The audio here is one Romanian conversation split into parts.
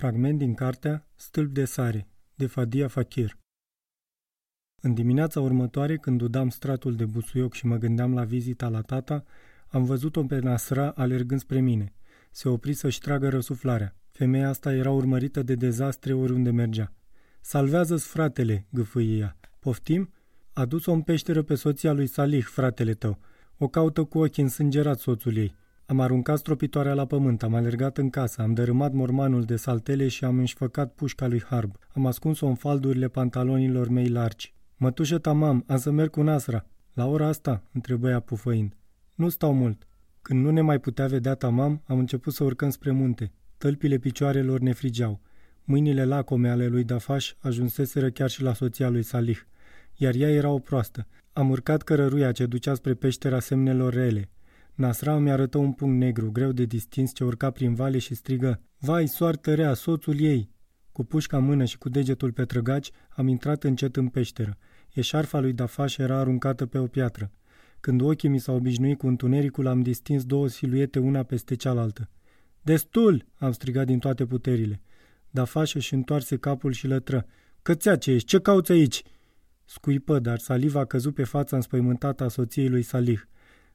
Fragment din cartea Stâlp de sare, de Fadia Fakir. În dimineața următoare, când udam stratul de busuioc și mă gândeam la vizita la tata, am văzut-o pe Nasra alergând spre mine. Se opri să-și tragă răsuflarea. Femeia asta era urmărită de dezastre oriunde mergea. Salvează-ți fratele, gâfâie ea. Poftim? A dus-o în peșteră pe soția lui Salih, fratele tău. O caută cu ochii însângerat soțul ei. Am aruncat stropitoarea la pământ, am alergat în casă, am dărâmat mormanul de saltele și am înșfăcat pușca lui Harb. Am ascuns-o în faldurile pantalonilor mei largi. Mătușă tamam, am să merg cu Nasra. La ora asta, întrebă ea pufăind. Nu stau mult. Când nu ne mai putea vedea tamam, am început să urcăm spre munte. Tălpile picioarelor ne frigeau. Mâinile lacome ale lui Dafaș ajunseseră chiar și la soția lui Salih, iar ea era o proastă. Am urcat cărăruia ce ducea spre peștera semnelor rele. Nasra mi arătă un punct negru, greu de distins, ce urca prin vale și strigă Vai, soartă rea, soțul ei! Cu pușca în mână și cu degetul pe trăgaci, am intrat încet în peșteră. Eșarfa lui Dafaș era aruncată pe o piatră. Când ochii mi s-au obișnuit cu întunericul, am distins două siluete una peste cealaltă. Destul!" am strigat din toate puterile. Dafaș își întoarse capul și lătră. Cățea ce ești? Ce cauți aici?" Scuipă, dar saliva a căzut pe fața înspăimântată a soției lui Salih.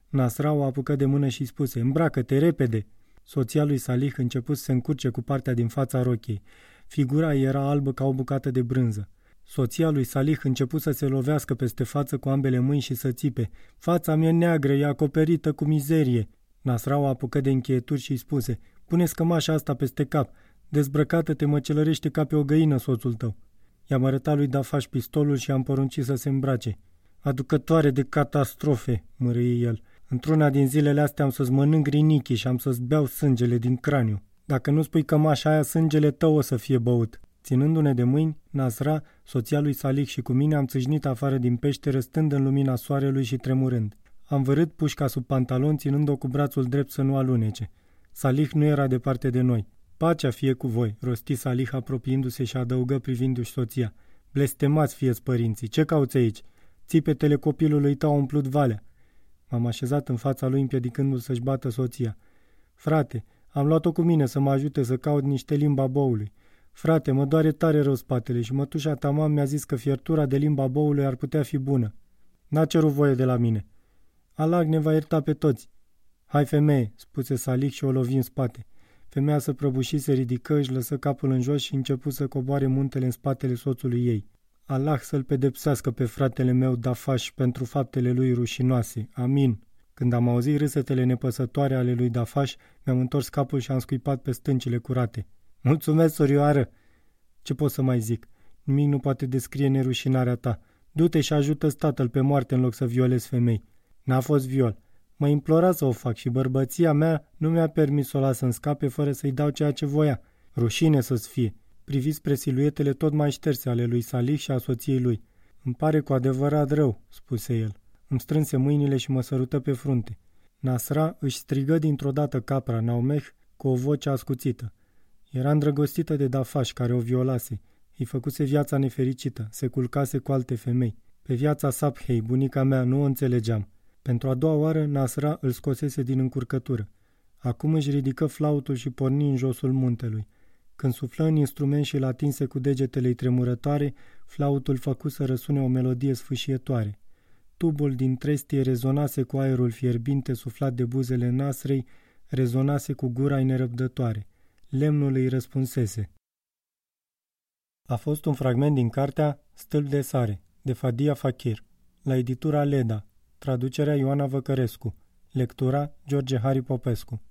Nasra o apucă de mână și spuse, îmbracă-te repede! Soția lui Salih început să se încurce cu partea din fața rochiei. Figura ei era albă ca o bucată de brânză. Soția lui Salih început să se lovească peste față cu ambele mâini și să țipe. Fața mea neagră e acoperită cu mizerie. Nasra o apucă de încheieturi și îi spuse, pune scămașa asta peste cap. Dezbrăcată te măcelărește ca pe o găină soțul tău. I-am arătat lui Dafaș pistolul și am poruncit să se îmbrace. Aducătoare de catastrofe, mărâie el. Într-una din zilele astea am să-ți mănânc rinichii și am să-ți beau sângele din craniu. Dacă nu spui cămașa aia, sângele tău o să fie băut. Ținându-ne de mâini, Nasra, soția lui Salih și cu mine am țâșnit afară din peșteră, stând în lumina soarelui și tremurând. Am vărât pușca sub pantalon, ținând-o cu brațul drept să nu alunece. Salih nu era departe de noi. Pacea fie cu voi, rosti Salih apropiindu-se și adăugă privindu-și soția. Blestemați fieți părinții, ce cauți aici? Țipetele copilului tău au umplut valea. M-am așezat în fața lui împiedicându-l să-și bată soția. Frate, am luat-o cu mine să mă ajute să caut niște limba boului. Frate, mă doare tare rău spatele și mătușa tamam mi-a zis că fiertura de limba boului ar putea fi bună. N-a cerut voie de la mine. Alag ne va ierta pe toți. Hai femeie, spuse Salic și o lovi în spate. Femeia se prăbuși, se ridică, își lăsă capul în jos și început să coboare muntele în spatele soțului ei. Allah să-l pedepsească pe fratele meu Dafaș pentru faptele lui rușinoase. Amin. Când am auzit râsetele nepăsătoare ale lui Dafaș, mi-am întors capul și am scuipat pe stâncile curate. Mulțumesc, sorioară! Ce pot să mai zic? Nimic nu poate descrie nerușinarea ta. Du-te și ajută tatăl pe moarte în loc să violezi femei. N-a fost viol. Mă implora să o fac și bărbăția mea nu mi-a permis să o las în scape fără să-i dau ceea ce voia. Rușine să-ți fie privi spre siluetele tot mai șterse ale lui Salih și a soției lui. Îmi pare cu adevărat rău, spuse el. Îmi strânse mâinile și mă sărută pe frunte. Nasra își strigă dintr-o dată capra Naumeh cu o voce ascuțită. Era îndrăgostită de Dafaș, care o violase. Îi făcuse viața nefericită, se culcase cu alte femei. Pe viața Saphei, bunica mea, nu o înțelegeam. Pentru a doua oară, Nasra îl scosese din încurcătură. Acum își ridică flautul și porni în josul muntelui. Când suflă în instrument și îl atinse cu degetele tremurătoare, flautul făcu să răsune o melodie sfâșietoare. Tubul din trestie rezonase cu aerul fierbinte suflat de buzele nasrei, rezonase cu gura nerăbdătoare. Lemnul îi răspunsese. A fost un fragment din cartea Stâlp de sare, de Fadia Fakir, la editura Leda, traducerea Ioana Văcărescu, lectura George Hari Popescu.